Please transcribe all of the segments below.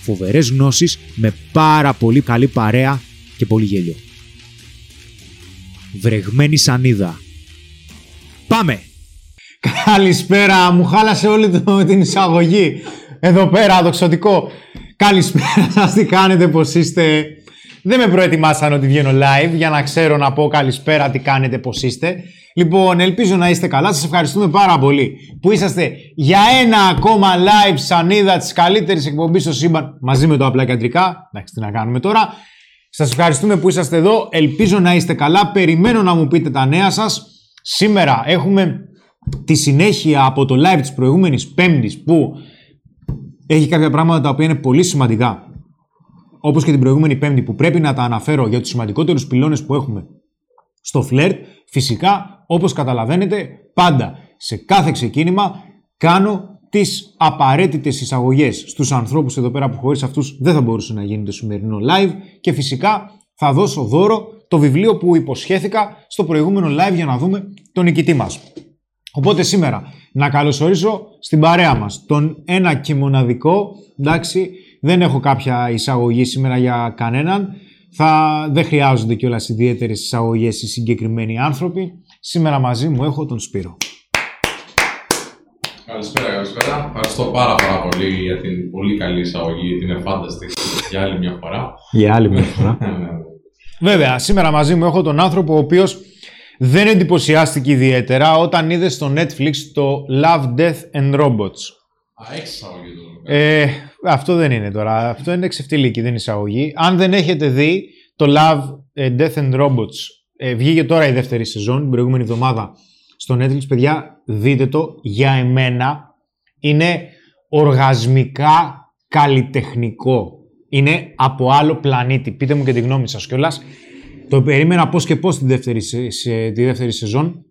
φοβερές γνώσεις με πάρα πολύ καλή παρέα και πολύ γέλιο. Βρεγμένη σανίδα. Πάμε! Καλησπέρα, μου χάλασε όλη το, την εισαγωγή. Εδώ πέρα, δοξωτικό. Καλησπέρα σας, τι κάνετε, πώς είστε; Δεν με προετοιμάσαν ότι βγαίνω live για να ξέρω να πω καλησπέρα, τι κάνετε, πώς είστε. Λοιπόν, ελπίζω να είστε καλά. Σας ευχαριστούμε πάρα πολύ που είσαστε για ένα ακόμα live σανίδα της καλύτερης εκπομπής στο σύμπαν μαζί με το απλά κεντρικά. Εντάξει, τι να κάνουμε τώρα. Σας ευχαριστούμε που είσαστε εδώ. Ελπίζω να είστε καλά. Περιμένω να μου πείτε τα νέα σας. Σήμερα έχουμε τη συνέχεια από το live της προηγούμενης πέμπτης που έχει κάποια πράγματα τα οποία είναι πολύ σημαντικά. Όπως και την προηγούμενη πέμπτη που πρέπει να τα αναφέρω για τους σημαντικότερους πυλώνες που έχουμε στο φλερτ. Φυσικά, όπως καταλαβαίνετε, πάντα σε κάθε ξεκίνημα κάνω τις απαραίτητες εισαγωγές στους ανθρώπους εδώ πέρα που χωρίς αυτούς δεν θα μπορούσε να γίνει το σημερινό live και φυσικά θα δώσω δώρο το βιβλίο που υποσχέθηκα στο προηγούμενο live για να δούμε τον νικητή μας. Οπότε σήμερα να καλωσορίσω στην παρέα μας τον ένα και μοναδικό, εντάξει, δεν έχω κάποια εισαγωγή σήμερα για κανέναν, θα, δεν χρειάζονται κιόλας ιδιαίτερες εισαγωγές οι συγκεκριμένοι άνθρωποι. Σήμερα μαζί μου έχω τον Σπύρο. Καλησπέρα, καλησπέρα. Ευχαριστώ πάρα, πάρα πολύ για την πολύ καλή εισαγωγή, την εφάνταστη για άλλη μια φορά. Για άλλη μια φορά. Ναι, ναι, ναι. Βέβαια, σήμερα μαζί μου έχω τον άνθρωπο ο οποίος δεν εντυπωσιάστηκε ιδιαίτερα όταν είδε στο Netflix το Love, Death and Robots. Α, έχεις εισαγωγή ε, αυτό δεν είναι τώρα. Αυτό είναι εξευτελική, δεν είναι εισαγωγή. Αν δεν έχετε δει το Love, ε, Death and Robots, ε, βγήκε τώρα η δεύτερη σεζόν, την προηγούμενη εβδομάδα στο Netflix. Παιδιά, δείτε το. Για εμένα είναι οργασμικά καλλιτεχνικό. Είναι από άλλο πλανήτη. Πείτε μου και τη γνώμη σας κιόλας. Το περίμενα πώς και πώς τη δεύτερη, σε, τη δεύτερη σεζόν.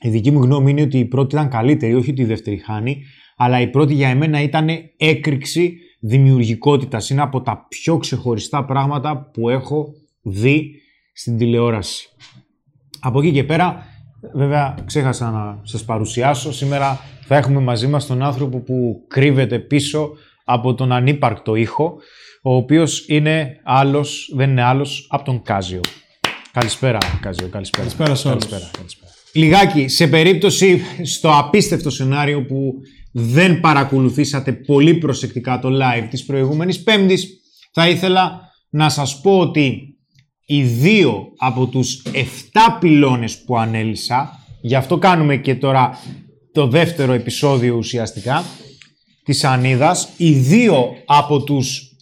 Η δική μου γνώμη είναι ότι η πρώτη ήταν καλύτερη, όχι ότι η δεύτερη χάνει αλλά η πρώτη για εμένα ήταν έκρηξη δημιουργικότητας. Είναι από τα πιο ξεχωριστά πράγματα που έχω δει στην τηλεόραση. Από εκεί και πέρα, βέβαια ξέχασα να σας παρουσιάσω, σήμερα θα έχουμε μαζί μας τον άνθρωπο που κρύβεται πίσω από τον ανύπαρκτο ήχο, ο οποίος είναι άλλος, δεν είναι άλλος από τον Κάζιο. Καλησπέρα, Κάζιο. Καλησπέρα. Καλησπέρα σε όλους. Καλησπέρα, καλησπέρα. Λιγάκι, σε περίπτωση στο απίστευτο σενάριο που δεν παρακολουθήσατε πολύ προσεκτικά το live της προηγούμενης πέμπτης, θα ήθελα να σας πω ότι οι δύο από τους 7 πυλώνες που ανέλησα, γι' αυτό κάνουμε και τώρα το δεύτερο επεισόδιο ουσιαστικά, της Ανίδας, οι δύο από τους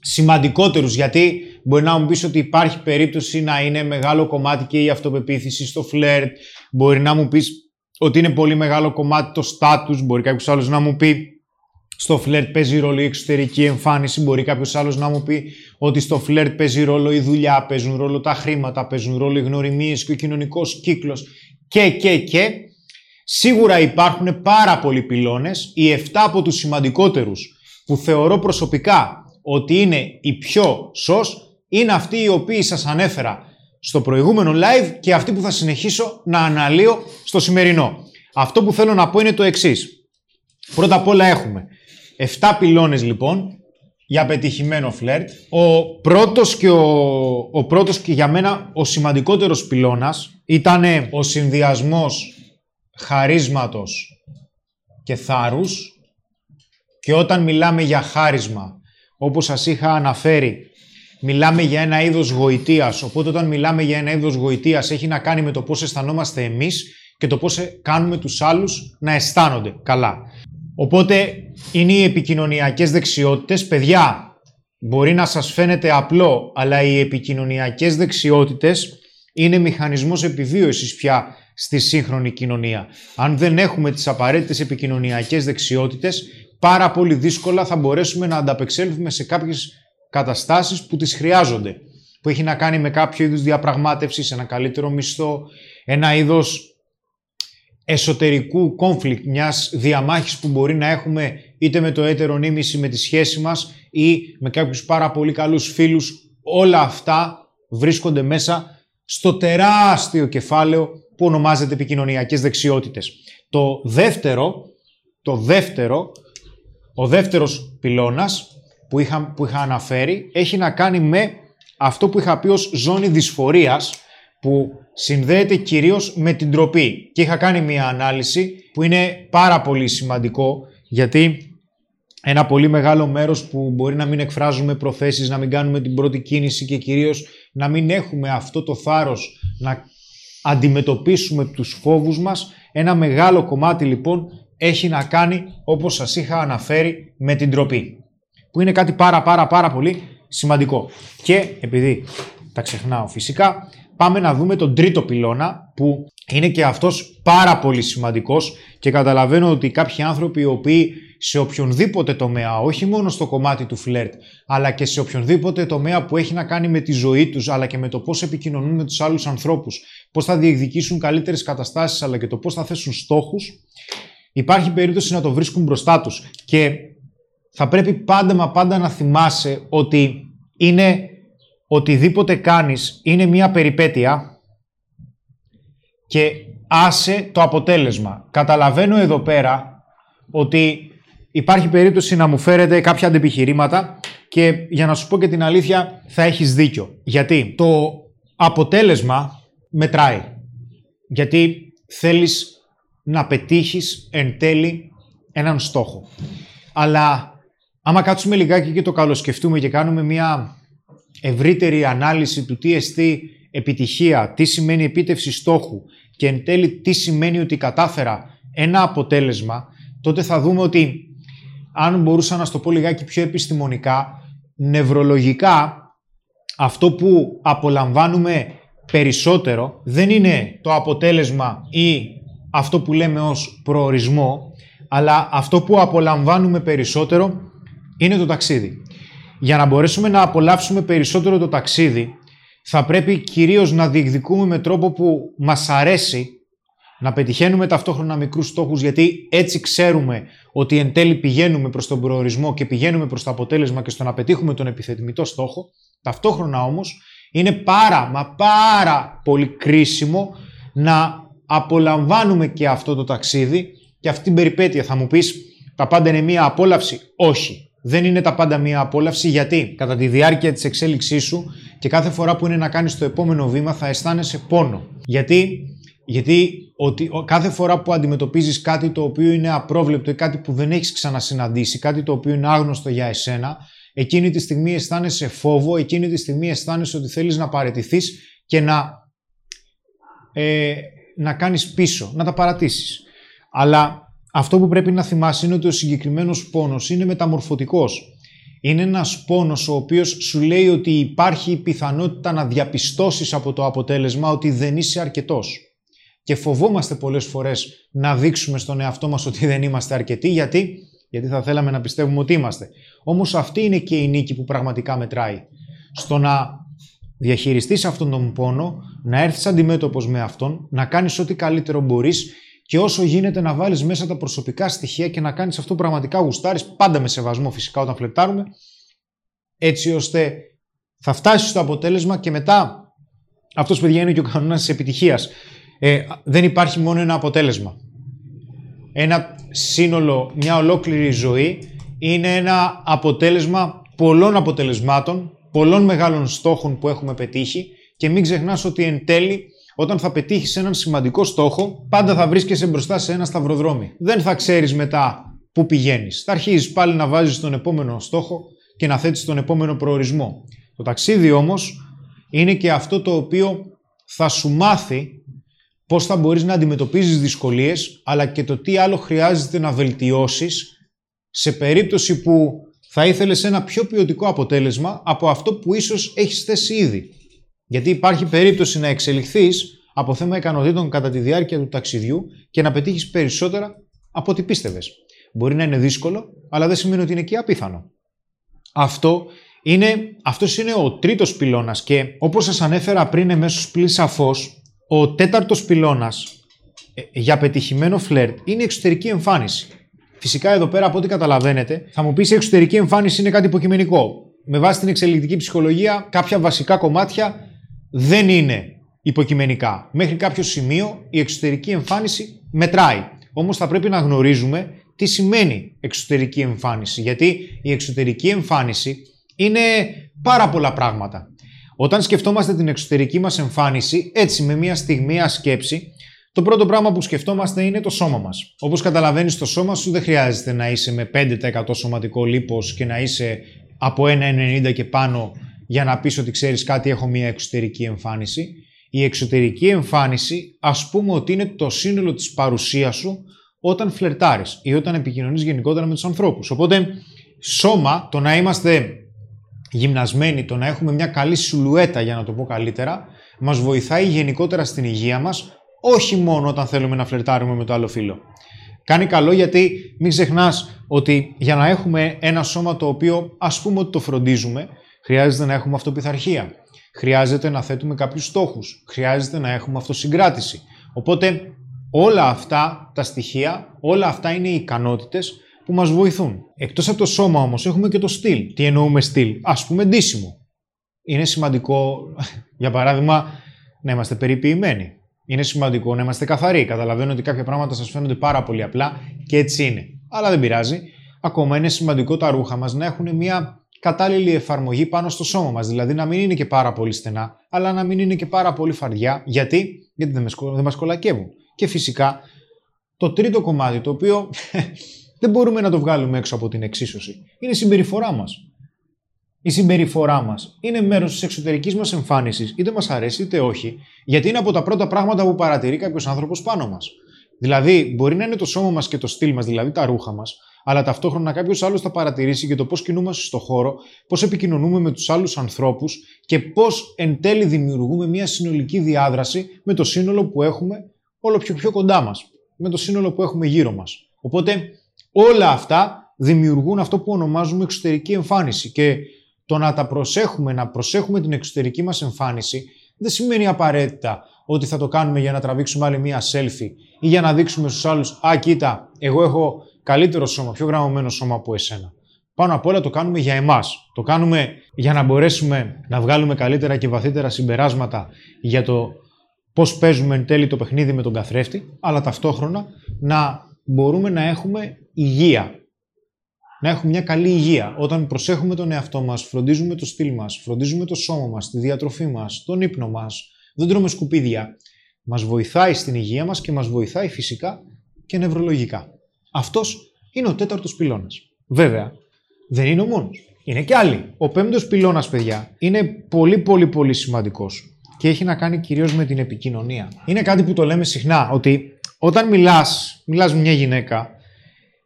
σημαντικότερους, γιατί μπορεί να μου πεις ότι υπάρχει περίπτωση να είναι μεγάλο κομμάτι και η αυτοπεποίθηση στο φλερτ, μπορεί να μου πεις ότι είναι πολύ μεγάλο κομμάτι το status. Μπορεί κάποιος άλλος να μου πει στο φλερτ παίζει ρόλο η εξωτερική εμφάνιση. Μπορεί κάποιος άλλος να μου πει ότι στο φλερτ παίζει ρόλο η δουλειά, παίζουν ρόλο τα χρήματα, παίζουν ρόλο οι γνωριμίες και ο κοινωνικός κύκλος. Και, και, και. Σίγουρα υπάρχουν πάρα πολλοί πυλώνες. Οι 7 από τους σημαντικότερους που θεωρώ προσωπικά ότι είναι οι πιο σως είναι αυτοί οι οποίοι σας ανέφερα στο προηγούμενο live και αυτή που θα συνεχίσω να αναλύω στο σημερινό. Αυτό που θέλω να πω είναι το εξής. Πρώτα απ' όλα έχουμε 7 πυλώνες λοιπόν για πετυχημένο φλερτ. Ο πρώτος και, ο, ο πρώτος και για μένα ο σημαντικότερος πυλώνας ήταν ο συνδυασμός χαρίσματος και θάρρους και όταν μιλάμε για χάρισμα όπως σας είχα αναφέρει μιλάμε για ένα είδος γοητείας. Οπότε όταν μιλάμε για ένα είδος γοητείας έχει να κάνει με το πώς αισθανόμαστε εμείς και το πώς κάνουμε τους άλλους να αισθάνονται καλά. Οπότε είναι οι επικοινωνιακές δεξιότητες. Παιδιά, μπορεί να σας φαίνεται απλό, αλλά οι επικοινωνιακές δεξιότητες είναι μηχανισμός επιβίωσης πια στη σύγχρονη κοινωνία. Αν δεν έχουμε τις απαραίτητες επικοινωνιακές δεξιότητες, πάρα πολύ δύσκολα θα μπορέσουμε να ανταπεξέλθουμε σε κάποιες καταστάσεις που τις χρειάζονται. Που έχει να κάνει με κάποιο είδους διαπραγμάτευση, ένα καλύτερο μισθό, ένα είδος εσωτερικού conflict, μιας διαμάχης που μπορεί να έχουμε είτε με το έτερο νήμιση με τη σχέση μας ή με κάποιους πάρα πολύ καλούς φίλους. Όλα αυτά βρίσκονται μέσα στο τεράστιο κεφάλαιο που ονομάζεται επικοινωνιακές δεξιότητες. Το δεύτερο, το δεύτερο, ο δεύτερος πυλώνας που είχα, που είχα αναφέρει έχει να κάνει με αυτό που είχα πει ως ζώνη δυσφορίας που συνδέεται κυρίως με την τροπή. Και είχα κάνει μια ανάλυση που είναι πάρα πολύ σημαντικό γιατί ένα πολύ μεγάλο μέρος που μπορεί να μην εκφράζουμε προθέσεις, να μην κάνουμε την πρώτη κίνηση και κυρίως να μην έχουμε αυτό το θάρρος να αντιμετωπίσουμε τους φόβους μας. Ένα μεγάλο κομμάτι λοιπόν έχει να κάνει όπως σας είχα αναφέρει με την τροπή που είναι κάτι πάρα πάρα πάρα πολύ σημαντικό. Και επειδή τα ξεχνάω φυσικά, πάμε να δούμε τον τρίτο πυλώνα που είναι και αυτός πάρα πολύ σημαντικός και καταλαβαίνω ότι κάποιοι άνθρωποι οι οποίοι σε οποιονδήποτε τομέα, όχι μόνο στο κομμάτι του φλερτ, αλλά και σε οποιονδήποτε τομέα που έχει να κάνει με τη ζωή τους, αλλά και με το πώς επικοινωνούν με τους άλλους ανθρώπους, πώς θα διεκδικήσουν καλύτερες καταστάσεις, αλλά και το πώς θα θέσουν στόχους, υπάρχει περίπτωση να το βρίσκουν μπροστά τους. Και θα πρέπει πάντα μα πάντα να θυμάσαι ότι είναι οτιδήποτε κάνεις είναι μια περιπέτεια και άσε το αποτέλεσμα. Καταλαβαίνω εδώ πέρα ότι υπάρχει περίπτωση να μου φέρετε κάποια αντιπιχειρήματα και για να σου πω και την αλήθεια θα έχεις δίκιο. Γιατί το αποτέλεσμα μετράει. Γιατί θέλεις να πετύχεις εν τέλει έναν στόχο. Αλλά άμα κάτσουμε λιγάκι και το καλοσκεφτούμε και κάνουμε μια ευρύτερη ανάλυση του τι εστί επιτυχία, τι σημαίνει επίτευξη στόχου και εν τέλει τι σημαίνει ότι κατάφερα ένα αποτέλεσμα, τότε θα δούμε ότι αν μπορούσα να στο πω λιγάκι πιο επιστημονικά, νευρολογικά αυτό που απολαμβάνουμε περισσότερο δεν είναι το αποτέλεσμα ή αυτό που λέμε ως προορισμό, αλλά αυτό που απολαμβάνουμε περισσότερο είναι το ταξίδι. Για να μπορέσουμε να απολαύσουμε περισσότερο το ταξίδι, θα πρέπει κυρίως να διεκδικούμε με τρόπο που μας αρέσει, να πετυχαίνουμε ταυτόχρονα μικρούς στόχους, γιατί έτσι ξέρουμε ότι εν τέλει πηγαίνουμε προς τον προορισμό και πηγαίνουμε προς το αποτέλεσμα και στο να πετύχουμε τον επιθετημητό στόχο. Ταυτόχρονα όμως είναι πάρα μα πάρα πολύ κρίσιμο να απολαμβάνουμε και αυτό το ταξίδι και αυτή την περιπέτεια. Θα μου πεις, τα πάντα είναι μία απόλαυση; Όχι δεν είναι τα πάντα μία απόλαυση γιατί κατά τη διάρκεια της εξέλιξής σου και κάθε φορά που είναι να κάνεις το επόμενο βήμα θα αισθάνεσαι πόνο. Γιατί, γιατί ότι κάθε φορά που αντιμετωπίζεις κάτι το οποίο είναι απρόβλεπτο ή κάτι που δεν έχεις ξανασυναντήσει, κάτι το οποίο είναι άγνωστο για εσένα, εκείνη τη στιγμή αισθάνεσαι φόβο, εκείνη τη στιγμή αισθάνεσαι ότι θέλεις να παρετηθείς και να, ε, να κάνεις πίσω, να τα παρατήσεις. Αλλά αυτό που πρέπει να θυμάσαι είναι ότι ο συγκεκριμένος πόνος είναι μεταμορφωτικός. Είναι ένας πόνος ο οποίος σου λέει ότι υπάρχει η πιθανότητα να διαπιστώσεις από το αποτέλεσμα ότι δεν είσαι αρκετός. Και φοβόμαστε πολλές φορές να δείξουμε στον εαυτό μας ότι δεν είμαστε αρκετοί. Γιατί; Γιατί θα θέλαμε να πιστεύουμε ότι είμαστε. Όμως αυτή είναι και η νίκη που πραγματικά μετράει. Στο να διαχειριστείς αυτόν τον πόνο, να έρθεις αντιμέτωπος με αυτόν, να κάνεις ό,τι καλύτερο μπορείς και όσο γίνεται να βάλεις μέσα τα προσωπικά στοιχεία και να κάνεις αυτό που πραγματικά γουστάρεις, πάντα με σεβασμό φυσικά όταν φλεπτάρουμε, έτσι ώστε θα φτάσεις στο αποτέλεσμα και μετά. Αυτός, παιδιά, είναι και ο κανόνας της επιτυχίας. Ε, δεν υπάρχει μόνο ένα αποτέλεσμα. Ένα σύνολο, μια ολόκληρη ζωή είναι ένα αποτέλεσμα πολλών αποτελεσμάτων, πολλών μεγάλων στόχων που έχουμε πετύχει και μην ξεχνάς ότι εν τέλει όταν θα πετύχεις έναν σημαντικό στόχο, πάντα θα βρίσκεσαι μπροστά σε ένα σταυροδρόμι. Δεν θα ξέρεις μετά πού πηγαίνεις. Θα αρχίζεις πάλι να βάζεις τον επόμενο στόχο και να θέτεις τον επόμενο προορισμό. Το ταξίδι όμως είναι και αυτό το οποίο θα σου μάθει πώς θα μπορείς να αντιμετωπίζεις δυσκολίες, αλλά και το τι άλλο χρειάζεται να βελτιώσεις σε περίπτωση που θα ήθελες ένα πιο ποιοτικό αποτέλεσμα από αυτό που ίσως έχεις θέσει ήδη. Γιατί υπάρχει περίπτωση να εξελιχθείς από θέμα ικανοτήτων κατά τη διάρκεια του ταξιδιού και να πετύχεις περισσότερα από ό,τι πίστευες. Μπορεί να είναι δύσκολο, αλλά δεν σημαίνει ότι είναι και απίθανο. Αυτό είναι, αυτός είναι ο τρίτος πυλώνας και όπως σας ανέφερα πριν εμέσως πλήρη σαφώς, ο τέταρτος πυλώνας ε, για πετυχημένο φλερτ είναι η εξωτερική εμφάνιση. Φυσικά εδώ πέρα από ό,τι καταλαβαίνετε θα μου πεις η εξωτερική εμφάνιση είναι κάτι υποκειμενικό. Με βάση την εξελικτική ψυχολογία κάποια βασικά κομμάτια δεν είναι υποκειμενικά. Μέχρι κάποιο σημείο η εξωτερική εμφάνιση μετράει. Όμως θα πρέπει να γνωρίζουμε τι σημαίνει εξωτερική εμφάνιση. Γιατί η εξωτερική εμφάνιση είναι πάρα πολλά πράγματα. Όταν σκεφτόμαστε την εξωτερική μας εμφάνιση, έτσι με μια στιγμία σκέψη, το πρώτο πράγμα που σκεφτόμαστε είναι το σώμα μας. Όπως καταλαβαίνεις, το σώμα σου δεν χρειάζεται να είσαι με 5% σωματικό λίπος και να είσαι από 1,90 και πάνω για να πεις ότι ξέρεις κάτι, έχω μια εξωτερική εμφάνιση. Η εξωτερική εμφάνιση, ας πούμε ότι είναι το σύνολο της παρουσίας σου όταν φλερτάρεις ή όταν επικοινωνείς γενικότερα με τους ανθρώπους. Οπότε, σώμα, το να είμαστε γυμνασμένοι, το να έχουμε μια καλή σουλουέτα για να το πω καλύτερα, μας βοηθάει γενικότερα στην υγεία μας, όχι μόνο όταν θέλουμε να φλερτάρουμε με το άλλο φύλλο. Κάνει καλό γιατί μην ξεχνάς ότι για να έχουμε ένα σώμα το οποίο ας πούμε ότι το φροντίζουμε, χρειάζεται να έχουμε αυτοπιθαρχία. Χρειάζεται να θέτουμε κάποιους στόχους. Χρειάζεται να έχουμε αυτοσυγκράτηση. Οπότε όλα αυτά τα στοιχεία, όλα αυτά είναι οι ικανότητες που μας βοηθούν. Εκτός από το σώμα όμως έχουμε και το στυλ. Τι εννοούμε στυλ; Ας πούμε ντύσιμο. Είναι σημαντικό, για παράδειγμα, να είμαστε περιποιημένοι. Είναι σημαντικό να είμαστε καθαροί. Καταλαβαίνω ότι κάποια πράγματα σας φαίνονται πάρα πολύ απλά και έτσι είναι. Αλλά δεν πειράζει. Ακόμα είναι σημαντικό τα ρούχα μας να έχουν μια κατάλληλη εφαρμογή πάνω στο σώμα μας. Δηλαδή να μην είναι και πάρα πολύ στενά, αλλά να μην είναι και πάρα πολύ φαρδιά. Γιατί, Γιατί δεν μας κολακεύουν. Και φυσικά το τρίτο κομμάτι, το οποίο δεν μπορούμε να το βγάλουμε έξω από την εξίσωση. Είναι η συμπεριφορά μας. Η συμπεριφορά μας είναι μέρος της εξωτερικής μας εμφάνισης, είτε μας αρέσει είτε όχι, γιατί είναι από τα πρώτα πράγματα που παρατηρεί κάποιος άνθρωπος πάνω μας. Δηλαδή, μπορεί να είναι το σώμα μας και το στυλ μας, δηλαδή τα ρούχα μας, αλλά ταυτόχρονα κάποιος άλλος θα παρατηρήσει και το πώς κινούμαστε στο χώρο, πώς επικοινωνούμε με τους άλλους ανθρώπους και πώς εν τέλει δημιουργούμε μια συνολική διάδραση με το σύνολο που έχουμε όλο πιο, πιο κοντά μας, με το σύνολο που έχουμε γύρω μας. Οπότε Όλα αυτά δημιουργούν αυτό που ονομάζουμε εξωτερική εμφάνιση και το να τα προσέχουμε, να προσέχουμε την εξωτερική μας εμφάνιση δεν σημαίνει απαραίτητα ότι θα το κάνουμε για να τραβήξουμε άλλη μία selfie ή για να δείξουμε στους άλλους «Α, κοίτα, εγώ έχω καλύτερο σώμα, πιο γραμμένο σώμα από εσένα». Πάνω απ' όλα το κάνουμε για εμάς. Το κάνουμε για να μπορέσουμε να βγάλουμε καλύτερα και βαθύτερα συμπεράσματα για το πώς παίζουμε εν τέλει το παιχνίδι με τον καθρέφτη, αλλά ταυτόχρονα να μπορούμε να έχουμε υγεία. Να έχουμε μια καλή υγεία. Όταν προσέχουμε τον εαυτό μας, φροντίζουμε το στυλ μας, φροντίζουμε το σώμα μας, τη διατροφή μας, τον ύπνο μας, δεν τρώμε σκουπίδια, μας βοηθάει στην υγεία μας και μας βοηθάει φυσικά και νευρολογικά. Αυτός είναι ο τέταρτος πυλώνας. Βέβαια, δεν είναι ο μόνος. Είναι και άλλοι. Ο πέμπτος πυλώνας, παιδιά, είναι πολύ πολύ πολύ σημαντικός και έχει να κάνει κυρίως με την επικοινωνία. Είναι κάτι που το λέμε συχνά, ότι όταν μιλάς, μιλάς με μια γυναίκα,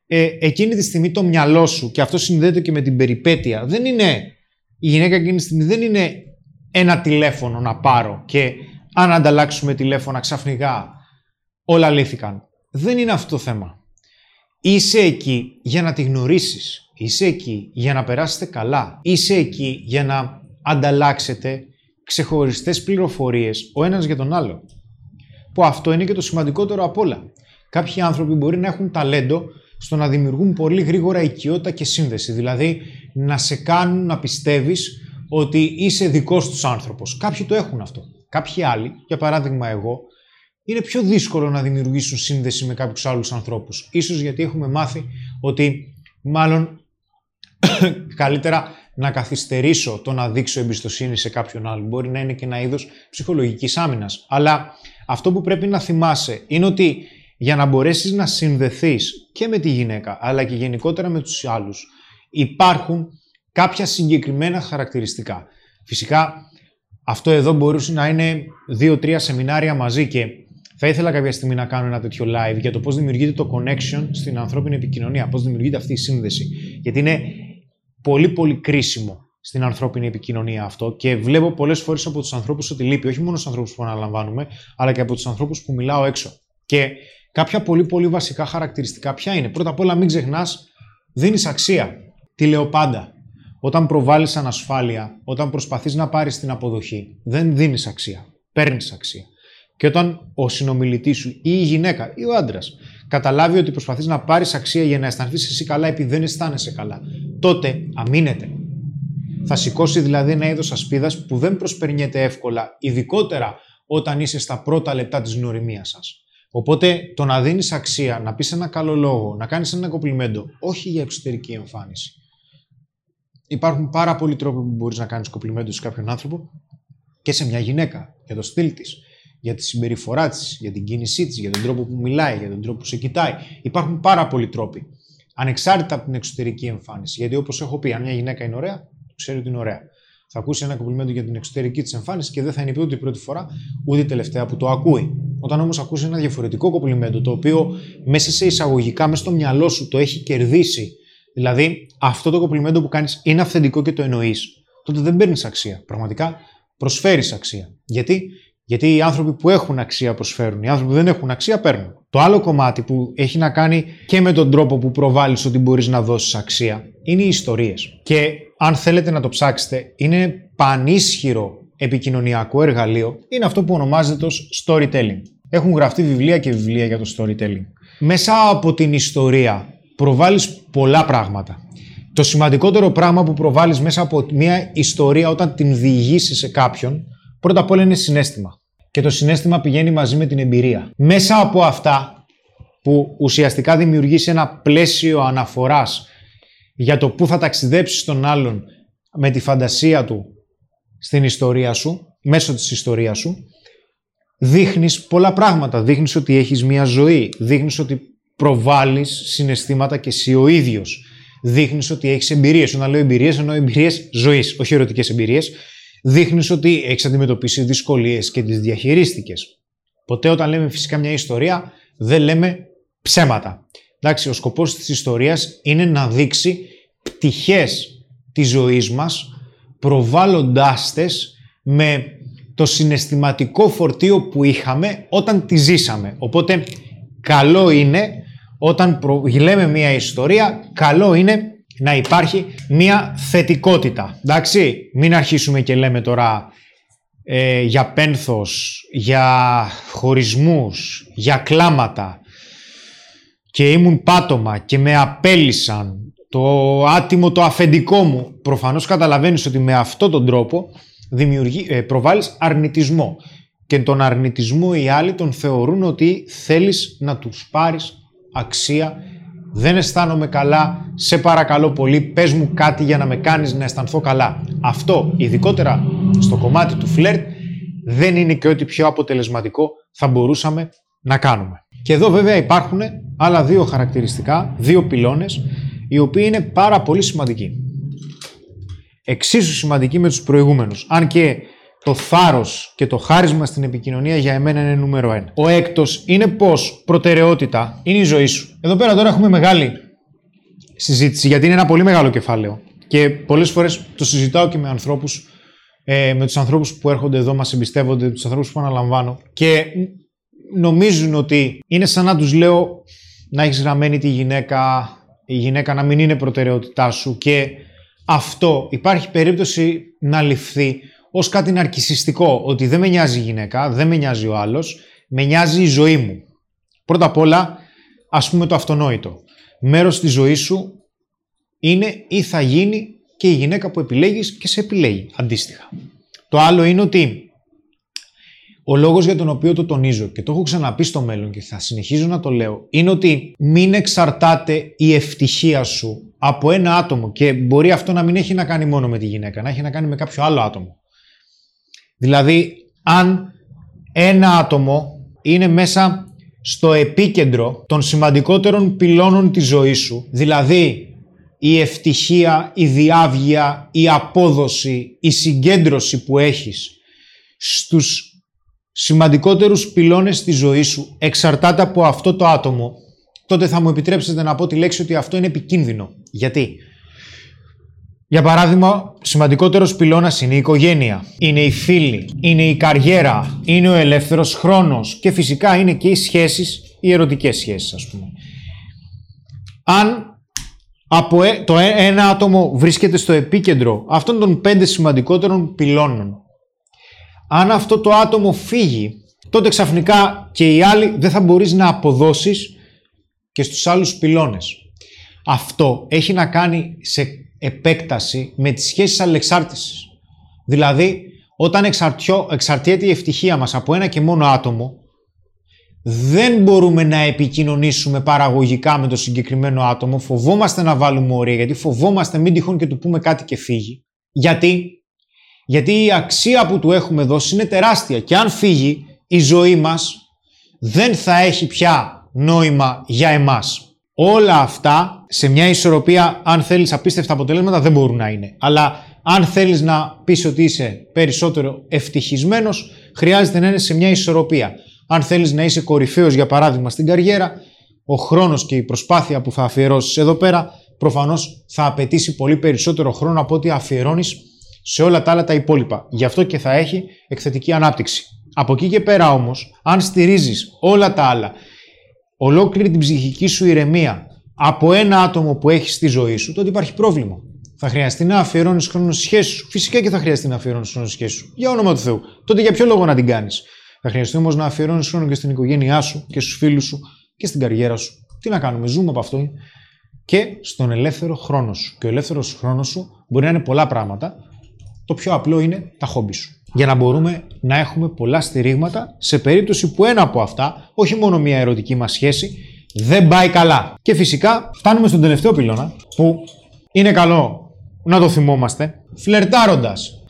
ε, εκείνη τη στιγμή το μυαλό σου, και αυτό συνδέεται και με την περιπέτεια, δεν είναι, η γυναίκα εκείνη τη στιγμή δεν είναι ένα τηλέφωνο να πάρω και αν ανταλλάξουμε τηλέφωνα ξαφνικά όλα λύθηκαν. Δεν είναι αυτό το θέμα. Είσαι εκεί για να τη γνωρίσεις. Είσαι εκεί για να περάσετε καλά. Είσαι εκεί για να ανταλλάξετε ξεχωριστές πληροφορίες ο ένας για τον άλλο που αυτό είναι και το σημαντικότερο απ' όλα. Κάποιοι άνθρωποι μπορεί να έχουν ταλέντο στο να δημιουργούν πολύ γρήγορα οικειότητα και σύνδεση. Δηλαδή να σε κάνουν να πιστεύεις ότι είσαι δικός τους άνθρωπος. Κάποιοι το έχουν αυτό. Κάποιοι άλλοι, για παράδειγμα εγώ, είναι πιο δύσκολο να δημιουργήσουν σύνδεση με κάποιους άλλους ανθρώπους. Ίσως γιατί έχουμε μάθει ότι μάλλον καλύτερα να καθυστερήσω το να δείξω εμπιστοσύνη σε κάποιον άλλο. Μπορεί να είναι και ένα είδος ψυχολογικής άμυνας. Αλλά αυτό που πρέπει να θυμάσαι είναι ότι για να μπορέσεις να συνδεθείς και με τη γυναίκα αλλά και γενικότερα με τους άλλους υπάρχουν κάποια συγκεκριμένα χαρακτηριστικά. Φυσικά αυτό εδώ μπορούσε να είναι δύο-τρία σεμινάρια μαζί και θα ήθελα κάποια στιγμή να κάνω ένα τέτοιο live για το πώς δημιουργείται το connection στην ανθρώπινη επικοινωνία, πώς δημιουργείται αυτή η σύνδεση. Γιατί είναι πολύ πολύ κρίσιμο στην ανθρώπινη επικοινωνία αυτό και βλέπω πολλές φορές από τους ανθρώπους ότι λείπει, όχι μόνο στους ανθρώπους που αναλαμβάνουμε, αλλά και από τους ανθρώπους που μιλάω έξω. Και κάποια πολύ πολύ βασικά χαρακτηριστικά ποια είναι. Πρώτα απ' όλα μην ξεχνάς, δίνεις αξία. Τι λέω πάντα. Όταν προβάλλεις ανασφάλεια, όταν προσπαθείς να πάρεις την αποδοχή, δεν δίνεις αξία. Παίρνεις αξία. Και όταν ο συνομιλητής σου ή η γυναίκα ή ο άντρας καταλάβει ότι προσπαθείς να πάρεις αξία για να αισθανθείς εσύ καλά επειδή δεν αισθάνεσαι καλά, τότε αμήνεται. Θα σηκώσει δηλαδή ένα είδος ασπίδας που δεν προσπερνιέται εύκολα, ειδικότερα όταν είσαι στα πρώτα λεπτά της γνωριμία σας. Οπότε το να δίνεις αξία, να πεις ένα καλό λόγο, να κάνεις ένα κοπλιμέντο, όχι για εξωτερική εμφάνιση. Υπάρχουν πάρα πολλοί τρόποι που μπορείς να κάνεις κοπλιμέντο σε κάποιον άνθρωπο και σε μια γυναίκα, για το στυλ της, για τη συμπεριφορά της, για την κίνησή της, για τον τρόπο που μιλάει, για τον τρόπο που σε κοιτάει. Υπάρχουν πάρα πολλοί τρόποι. Ανεξάρτητα από την εξωτερική εμφάνιση. Γιατί όπως έχω πει, αν μια γυναίκα είναι ωραία, ξέρει ότι είναι ωραία. Θα ακούσει ένα κομπλιμέντο για την εξωτερική της εμφάνιση και δεν θα είναι πει ούτε η πρώτη φορά, ούτε η τελευταία που το ακούει. Όταν όμως ακούσει ένα διαφορετικό κομπλιμέντο, το οποίο μέσα σε εισαγωγικά, μέσα στο μυαλό σου το έχει κερδίσει, δηλαδή αυτό το κομπλιμέντο που κάνεις είναι αυθεντικό και το εννοείς, τότε δεν παίρνεις αξία. Πραγματικά προσφέρεις αξία. Γιατί γιατί οι άνθρωποι που έχουν αξία προσφέρουν, οι άνθρωποι που δεν έχουν αξία παίρνουν. Το άλλο κομμάτι που έχει να κάνει και με τον τρόπο που προβάλλεις ότι μπορείς να δώσεις αξία είναι οι ιστορίες. Και αν θέλετε να το ψάξετε, είναι πανίσχυρο επικοινωνιακό εργαλείο, είναι αυτό που ονομάζεται ως storytelling. Έχουν γραφτεί βιβλία και βιβλία για το storytelling. Μέσα από την ιστορία προβάλλεις πολλά πράγματα. Το σημαντικότερο πράγμα που προβάλλεις μέσα από μια ιστορία όταν την διηγήσεις σε κάποιον Πρώτα απ' όλα είναι συνέστημα. Και το συνέστημα πηγαίνει μαζί με την εμπειρία. Μέσα από αυτά που ουσιαστικά δημιουργήσει ένα πλαίσιο αναφοράς για το πού θα ταξιδέψεις τον άλλον με τη φαντασία του στην ιστορία σου, μέσω της ιστορίας σου, δείχνεις πολλά πράγματα. Δείχνεις ότι έχεις μία ζωή. Δείχνεις ότι προβάλλεις συναισθήματα και εσύ ο ίδιος. Δείχνεις ότι έχεις εμπειρίες. Όταν λέω εμπειρίες, εννοώ εμπειρίες ζωής, όχι ερωτικές εμπειρίες δείχνεις ότι έχεις αντιμετωπίσει δυσκολίες και τις διαχειρίστηκες. Ποτέ όταν λέμε φυσικά μια ιστορία, δεν λέμε ψέματα. Εντάξει, ο σκοπός της ιστορίας είναι να δείξει πτυχές της ζωής μας, προβάλλοντάς τες με το συναισθηματικό φορτίο που είχαμε όταν τη ζήσαμε. Οπότε, καλό είναι, όταν λέμε μια ιστορία, καλό είναι να υπάρχει μια θετικότητα. Εντάξει, μην αρχίσουμε και λέμε τώρα ε, για πένθος, για χωρισμούς, για κλάματα και ήμουν πάτωμα και με απέλησαν το άτιμο το αφεντικό μου. Προφανώς καταλαβαίνεις ότι με αυτόν τον τρόπο δημιουργεί, ε, προβάλλεις αρνητισμό και τον αρνητισμό οι άλλοι τον θεωρούν ότι θέλεις να τους πάρεις αξία δεν αισθάνομαι καλά, σε παρακαλώ πολύ, πες μου κάτι για να με κάνεις να αισθανθώ καλά. Αυτό, ειδικότερα στο κομμάτι του φλερτ, δεν είναι και ό,τι πιο αποτελεσματικό θα μπορούσαμε να κάνουμε. Και εδώ βέβαια υπάρχουν άλλα δύο χαρακτηριστικά, δύο πυλώνες, οι οποίοι είναι πάρα πολύ σημαντικοί. Εξίσου σημαντικοί με τους προηγούμενους. Αν και το θάρρος και το χάρισμα στην επικοινωνία για εμένα είναι νούμερο ένα. Ο έκτος είναι πως προτεραιότητα είναι η ζωή σου. Εδώ πέρα τώρα έχουμε μεγάλη συζήτηση γιατί είναι ένα πολύ μεγάλο κεφάλαιο και πολλές φορές το συζητάω και με ανθρώπους ε, με τους ανθρώπους που έρχονται εδώ, μας εμπιστεύονται, τους ανθρώπους που αναλαμβάνω και νομίζουν ότι είναι σαν να τους λέω να έχεις γραμμένη τη γυναίκα, η γυναίκα να μην είναι προτεραιότητά σου και αυτό υπάρχει περίπτωση να ληφθεί ως κάτι ναρκισιστικό, ότι δεν με νοιάζει η γυναίκα, δεν με νοιάζει ο άλλος, με νοιάζει η ζωή μου. Πρώτα απ' όλα, ας πούμε το αυτονόητο. Μέρος της ζωής σου είναι ή θα γίνει και η γυναίκα που επιλέγεις και σε επιλέγει αντίστοιχα. Το άλλο είναι ότι ο λόγος για τον οποίο το τονίζω και το έχω ξαναπεί στο μέλλον και θα συνεχίζω να το λέω είναι ότι μην εξαρτάται η ευτυχία σου από ένα άτομο και μπορεί αυτό να μην έχει να κάνει μόνο με τη γυναίκα, να έχει να κάνει με κάποιο άλλο άτομο. Δηλαδή, αν ένα άτομο είναι μέσα στο επίκεντρο των σημαντικότερων πυλώνων της ζωής σου, δηλαδή η ευτυχία, η διάβγεια, η απόδοση, η συγκέντρωση που έχεις στους σημαντικότερους πυλώνες της ζωής σου εξαρτάται από αυτό το άτομο, τότε θα μου επιτρέψετε να πω τη λέξη ότι αυτό είναι επικίνδυνο. Γιατί; Για παράδειγμα, σημαντικότερος πυλώνας είναι η οικογένεια, είναι οι φίλοι, είναι η καριέρα, είναι ο ελεύθερος χρόνος και φυσικά είναι και οι σχέσεις, οι ερωτικές σχέσεις ας πούμε. Αν από ε, το ε, ένα άτομο βρίσκεται στο επίκεντρο αυτών των πέντε σημαντικότερων πυλώνων, αν αυτό το άτομο φύγει, τότε ξαφνικά και οι άλλοι δεν θα μπορείς να αποδώσεις και στους άλλους πυλώνες. Αυτό έχει να κάνει σε επέκταση με τις σχέσεις αλληλεξάρτησης. Δηλαδή, όταν εξαρτιώ, εξαρτιέται η ευτυχία μας από ένα και μόνο άτομο, δεν μπορούμε να επικοινωνήσουμε παραγωγικά με το συγκεκριμένο άτομο, φοβόμαστε να βάλουμε όρια, γιατί φοβόμαστε μην τυχόν και του πούμε κάτι και φύγει. Γιατί, γιατί η αξία που του έχουμε δώσει είναι τεράστια και αν φύγει η ζωή μας δεν θα έχει πια νόημα για εμάς. Όλα αυτά σε μια ισορροπία, αν θέλεις απίστευτα αποτελέσματα, δεν μπορούν να είναι. Αλλά αν θέλεις να πεις ότι είσαι περισσότερο ευτυχισμένος, χρειάζεται να είναι σε μια ισορροπία. Αν θέλεις να είσαι κορυφαίος, για παράδειγμα, στην καριέρα, ο χρόνος και η προσπάθεια που θα αφιερώσεις εδώ πέρα, προφανώς θα απαιτήσει πολύ περισσότερο χρόνο από ό,τι αφιερώνεις σε όλα τα άλλα τα υπόλοιπα. Γι' αυτό και θα έχει εκθετική ανάπτυξη. Από εκεί και πέρα όμως, αν στηρίζεις όλα τα άλλα ολόκληρη την ψυχική σου ηρεμία από ένα άτομο που έχεις στη ζωή σου, τότε υπάρχει πρόβλημα. Θα χρειαστεί να αφιερώνεις χρόνο στη σχέση σου. Φυσικά και θα χρειαστεί να αφιερώνεις χρόνο στη σχέση σου. Για όνομα του Θεού. Τότε για ποιο λόγο να την κάνεις; Θα χρειαστεί όμως να αφιερώνεις χρόνο και στην οικογένειά σου και στους φίλους σου και στην καριέρα σου. Τι να κάνουμε, ζούμε από αυτό. Και στον ελεύθερο χρόνο σου. Και ο ελεύθερος χρόνος σου μπορεί να είναι πολλά πράγματα. Το πιο απλό είναι τα χόμπι σου για να μπορούμε να έχουμε πολλά στηρίγματα σε περίπτωση που ένα από αυτά, όχι μόνο μια ερωτική μας σχέση, δεν πάει καλά. Και φυσικά φτάνουμε στον τελευταίο πυλώνα που είναι καλό να το θυμόμαστε, φλερτάροντας.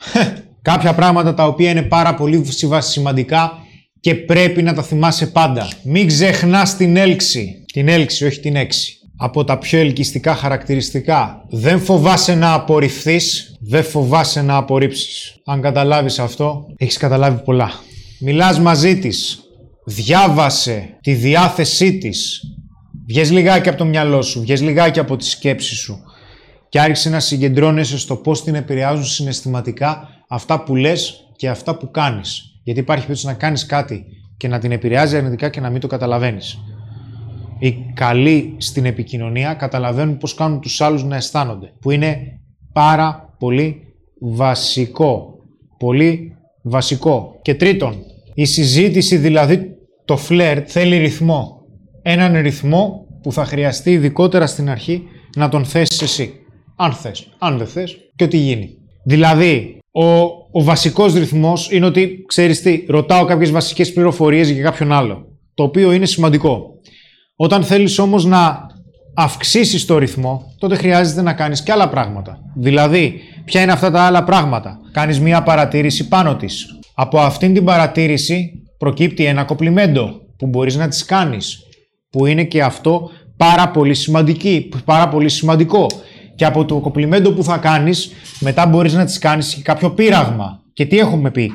Κάποια πράγματα τα οποία είναι πάρα πολύ σημαντικά και πρέπει να τα θυμάσαι πάντα. Μην ξεχνάς την έλξη. Την έλξη, όχι την έξι από τα πιο ελκυστικά χαρακτηριστικά. Δεν φοβάσαι να απορριφθείς, δεν φοβάσαι να απορρίψεις. Αν καταλάβεις αυτό, έχεις καταλάβει πολλά. Μιλάς μαζί της, διάβασε τη διάθεσή της. Βγες λιγάκι από το μυαλό σου, βγες λιγάκι από τη σκέψη σου και άρχισε να συγκεντρώνεσαι στο πώς την επηρεάζουν συναισθηματικά αυτά που λες και αυτά που κάνεις. Γιατί υπάρχει περίπτωση να κάνεις κάτι και να την επηρεάζει αρνητικά και να μην το καταλαβαίνεις οι καλοί στην επικοινωνία καταλαβαίνουν πώς κάνουν τους άλλους να αισθάνονται. Που είναι πάρα πολύ βασικό. Πολύ βασικό. Και τρίτον, η συζήτηση δηλαδή το φλερτ θέλει ρυθμό. Έναν ρυθμό που θα χρειαστεί ειδικότερα στην αρχή να τον θέσεις εσύ. Αν θες. Αν δεν θες και ό,τι γίνει. Δηλαδή, ο, ο βασικός ρυθμός είναι ότι, ξέρεις τι, ρωτάω κάποιες βασικές πληροφορίες για κάποιον άλλο. Το οποίο είναι σημαντικό. Όταν θέλεις όμως να αυξήσεις το ρυθμό, τότε χρειάζεται να κάνεις και άλλα πράγματα. Δηλαδή, ποια είναι αυτά τα άλλα πράγματα; Κάνεις μία παρατήρηση πάνω της. Από αυτήν την παρατήρηση προκύπτει ένα κοπλιμέντο που μπορείς να τις κάνεις. Που είναι και αυτό πάρα πολύ, σημαντική, πάρα πολύ σημαντικό. Και από το κοπλιμέντο που θα κάνεις, μετά μπορείς να τις κάνεις και κάποιο πείραγμα. Και τι έχουμε πει;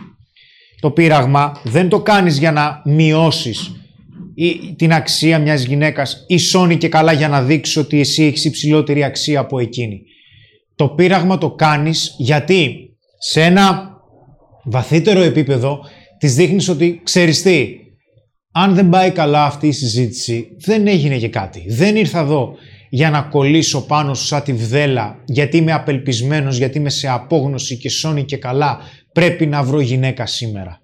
Το πείραγμα δεν το κάνεις για να μειώσεις ή την αξία μιας γυναίκας ισώνει και καλά για να δείξει ότι εσύ έχεις υψηλότερη αξία από εκείνη. Το πείραγμα το κάνεις γιατί σε ένα βαθύτερο επίπεδο της δείχνεις ότι ξέρεις τι, αν δεν πάει καλά αυτή η συζήτηση δεν έγινε και κάτι. Δεν ήρθα εδώ για να κολλήσω πάνω σου σαν τη βδέλα γιατί είμαι απελπισμένος, γιατί είμαι σε απόγνωση και σώνει και καλά πρέπει να βρω γυναίκα σήμερα.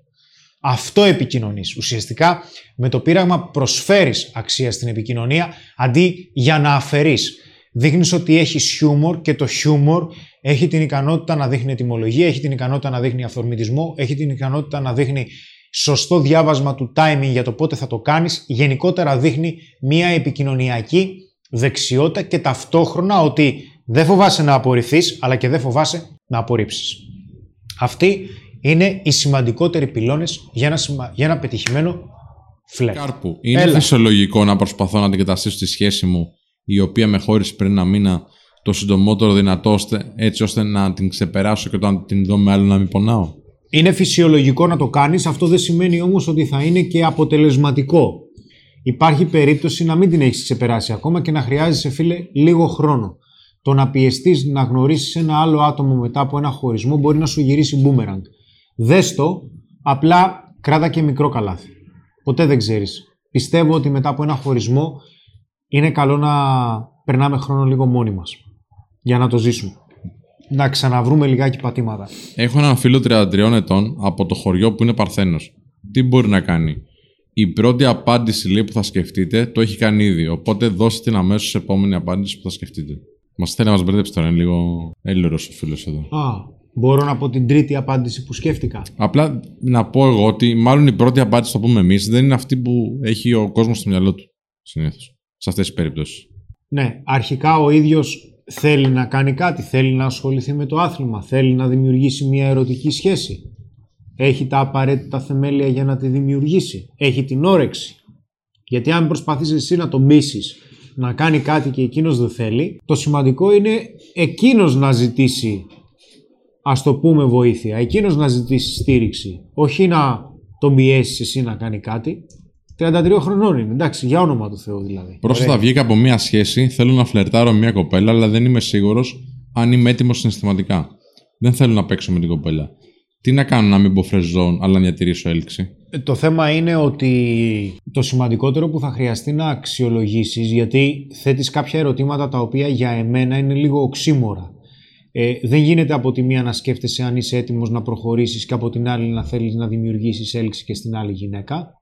Αυτό επικοινωνείς. Ουσιαστικά με το πείραγμα προσφέρεις αξία στην επικοινωνία αντί για να αφαιρείς. Δείχνεις ότι έχεις χιούμορ και το χιούμορ έχει την ικανότητα να δείχνει ετοιμολογία, έχει την ικανότητα να δείχνει αυθορμητισμό, έχει την ικανότητα να δείχνει σωστό διάβασμα του timing για το πότε θα το κάνεις, γενικότερα δείχνει μια επικοινωνιακή δεξιότητα και ταυτόχρονα ότι δεν φοβάσαι να απορριφθείς, αλλά και δεν φοβάσαι να απορρίψεις. Αυτή είναι οι σημαντικότεροι πυλώνες για ένα, για ένα πετυχημένο φλερ. Κάρπου. Είναι Έλα. φυσιολογικό να προσπαθώ να αντικαταστήσω τη σχέση μου η οποία με χώρισε πριν ένα μήνα το συντομότερο δυνατό ώστε- έτσι ώστε να την ξεπεράσω και όταν την δω με άλλο να μην πονάω. Είναι φυσιολογικό να το κάνεις, αυτό δεν σημαίνει όμως ότι θα είναι και αποτελεσματικό. Υπάρχει περίπτωση να μην την έχεις ξεπεράσει ακόμα και να χρειάζεσαι φίλε λίγο χρόνο. Το να πιεστείς να γνωρίσεις ένα άλλο άτομο μετά από ένα χωρισμό μπορεί να σου γυρίσει boomerang. Δες το, απλά κράτα και μικρό καλάθι. Ποτέ δεν ξέρεις. Πιστεύω ότι μετά από ένα χωρισμό είναι καλό να περνάμε χρόνο λίγο μόνοι μας. Για να το ζήσουμε. Να ξαναβρούμε λιγάκι πατήματα. Έχω έναν φίλο 33 ετών από το χωριό που είναι Παρθένος. Τι μπορεί να κάνει; Η πρώτη απάντηση λέει που θα σκεφτείτε το έχει κάνει ήδη. Οπότε δώστε την αμέσως επόμενη απάντηση που θα σκεφτείτε. Μας θέλει να μας μπερδέψει τώρα, είναι λίγο έλληρο ο φίλος εδώ. Α, μπορώ να πω την τρίτη απάντηση που σκέφτηκα. Απλά να πω εγώ ότι μάλλον η πρώτη απάντηση που θα πούμε εμείς δεν είναι αυτή που έχει ο κόσμος στο μυαλό του. Συνήθως. Σε αυτές τις περιπτώσεις. Ναι, αρχικά ο ίδιος θέλει να κάνει κάτι, θέλει να ασχοληθεί με το άθλημα, θέλει να δημιουργήσει μια ερωτική σχέση. Έχει τα απαραίτητα θεμέλια για να τη δημιουργήσει. Έχει την όρεξη. Γιατί αν προσπαθείς εσύ να τον πείσεις να κάνει κάτι και εκείνος δεν θέλει, το σημαντικό είναι εκείνος να ζητήσει, ας το πούμε, βοήθεια. Εκείνος να ζητήσει στήριξη. Όχι να τον πιέσεις εσύ να κάνει κάτι. 33 χρονών είναι, εντάξει, για όνομα του Θεού δηλαδή. Πρόσφατα βγήκα από μία σχέση, θέλω να φλερτάρω μία κοπέλα, αλλά δεν είμαι σίγουρος αν είμαι έτοιμος συναισθηματικά. Δεν θέλω να παίξω με την κοπέλα. Τι να κάνω να μην πω fresh zone, αλλά να διατηρήσω έλξη; Ε, Το θέμα είναι ότι το σημαντικότερο που θα χρειαστεί να αξιολογήσεις, γιατί θέτεις κάποια ερωτήματα τα οποία για εμένα είναι λίγο οξύμορα. Ε, δεν γίνεται από τη μία να σκέφτεσαι αν είσαι έτοιμος να προχωρήσεις και από την άλλη να θέλεις να δημιουργήσεις έλξη και στην άλλη γυναίκα.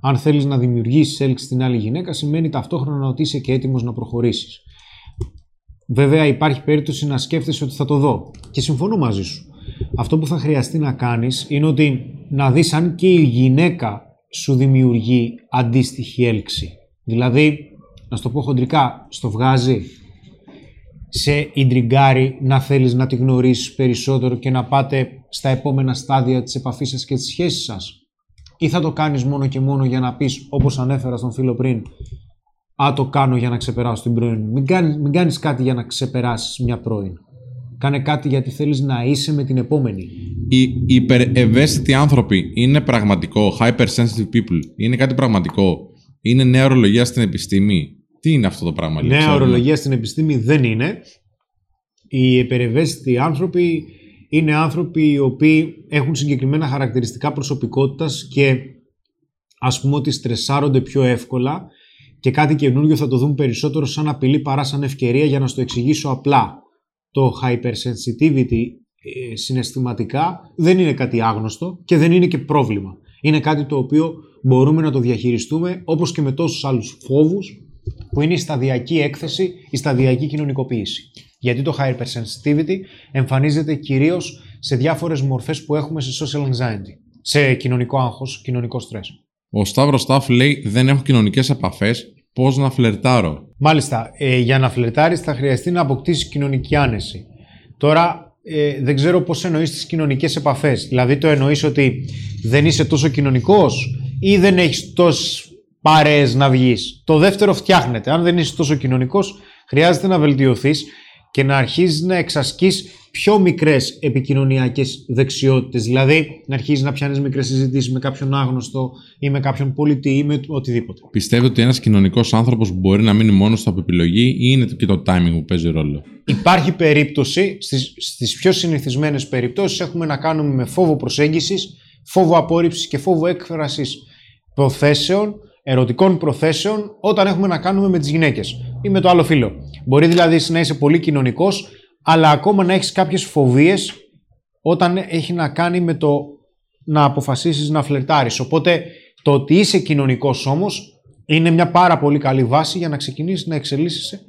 Αν θέλεις να δημιουργήσεις έλξη στην άλλη γυναίκα σημαίνει ταυτόχρονα ότι είσαι και έτοιμος να προχωρήσεις. Βέβαια υπάρχει περίπτωση να σκέφτεσαι ότι θα το δω και συμφωνώ μαζί σου. Αυτό που θα χρειαστεί να κάνεις είναι ότι να δεις αν και η γυναίκα σου δημιουργεί αντίστοιχη έλξη. Δηλαδή, να στο πω χοντρικά, στο βγάζει, σε ιντριγκάρει να θέλεις να τη γνωρίσεις περισσότερο και να πάτε στα επόμενα στάδια της επαφής σας και της σχέσης σας; Ή θα το κάνεις μόνο και μόνο για να πεις, όπως ανέφερα στον φίλο πριν, Α, το κάνω για να ξεπεράσω την πρώην. μου». Μην κάνεις, μην κάνεις κάτι για να ξεπεράσεις μια πρώην. Κάνε κάτι γιατί θέλεις να είσαι με την επόμενη. Οι υπερευαίσθητοι άνθρωποι είναι πραγματικό, hypersensitive people, είναι κάτι πραγματικό. Είναι νέα ορολογία στην επιστήμη. Τι είναι αυτό το πράγμα, λέει, Νέα ξέρουμε. ορολογία στην επιστήμη δεν είναι. Οι υπερευαίσθητοι άνθρωποι είναι άνθρωποι οι οποίοι έχουν συγκεκριμένα χαρακτηριστικά προσωπικότητας και ας πούμε ότι στρεσάρονται πιο εύκολα και κάτι καινούργιο θα το δουν περισσότερο σαν απειλή παρά σαν ευκαιρία για να στο εξηγήσω απλά. Το hypersensitivity ε, συναισθηματικά δεν είναι κάτι άγνωστο και δεν είναι και πρόβλημα. Είναι κάτι το οποίο μπορούμε να το διαχειριστούμε όπως και με τόσους άλλους φόβους που είναι η σταδιακή έκθεση, η σταδιακή κοινωνικοποίηση. Γιατί το hypersensitivity εμφανίζεται κυρίως σε διάφορες μορφές που έχουμε σε social anxiety, σε κοινωνικό άγχος, κοινωνικό στρες. Ο Σταύρος Σταφ λέει δεν έχω κοινωνικές επαφές, πώς να φλερτάρω. Μάλιστα, ε, για να φλερτάρεις θα χρειαστεί να αποκτήσεις κοινωνική άνεση. Τώρα, ε, δεν ξέρω πώς εννοείς τις κοινωνικές επαφές. Δηλαδή, το εννοείς ότι δεν είσαι τόσο κοινωνικός ή δεν έχεις τόσες παρέες να βγεις. Το δεύτερο φτιάχνεται. Αν δεν είσαι τόσο κοινωνικός, χρειάζεται να βελτιωθείς και να αρχίσεις να εξασκείς πιο μικρές επικοινωνιακές δεξιότητες. Δηλαδή, να αρχίσεις να πιάνεις μικρές συζητήσεις με κάποιον άγνωστο ή με κάποιον πολιτή ή με οτιδήποτε. Πιστεύετε ότι ένας κοινωνικός άνθρωπος μπορεί να μείνει μόνος του από επιλογή ή είναι και το timing που παίζει ρόλο; Υπάρχει περίπτωση, στις, στις πιο συνηθισμένες περιπτώσεις έχουμε να κάνουμε με φόβο προσέγγισης, φόβο απόρριψης και φόβο έκφρασης προθέσεων, ερωτικών προθέσεων όταν έχουμε να κάνουμε με τις γυναίκες ή με το άλλο φύλλο. Μπορεί δηλαδή εσύ να είσαι πολύ κοινωνικός, αλλά ακόμα να έχεις κάποιες φοβίες όταν έχει να κάνει με το να αποφασίσεις να φλερτάρεις. Οπότε το ότι είσαι κοινωνικός όμως είναι μια πάρα πολύ καλή βάση για να ξεκινήσεις να εξελίσσεσαι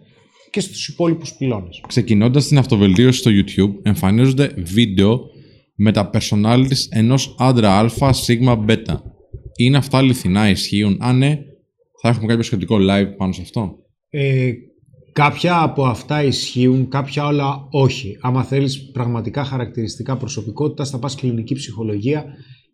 και στους υπόλοιπους πυλώνες. Ξεκινώντας την αυτοβελτίωση στο YouTube, εμφανίζονται βίντεο με τα personalities ενός άντρα α, σίγμα, β. Είναι αυτά αληθινά, ισχύουν; Αν ναι, θα έχουμε κάποιο σχετικό live πάνω σε αυτό; Ε, κάποια από αυτά ισχύουν, κάποια όλα όχι. Άμα θέλεις πραγματικά χαρακτηριστικά προσωπικότητας, θα πας κλινική ψυχολογία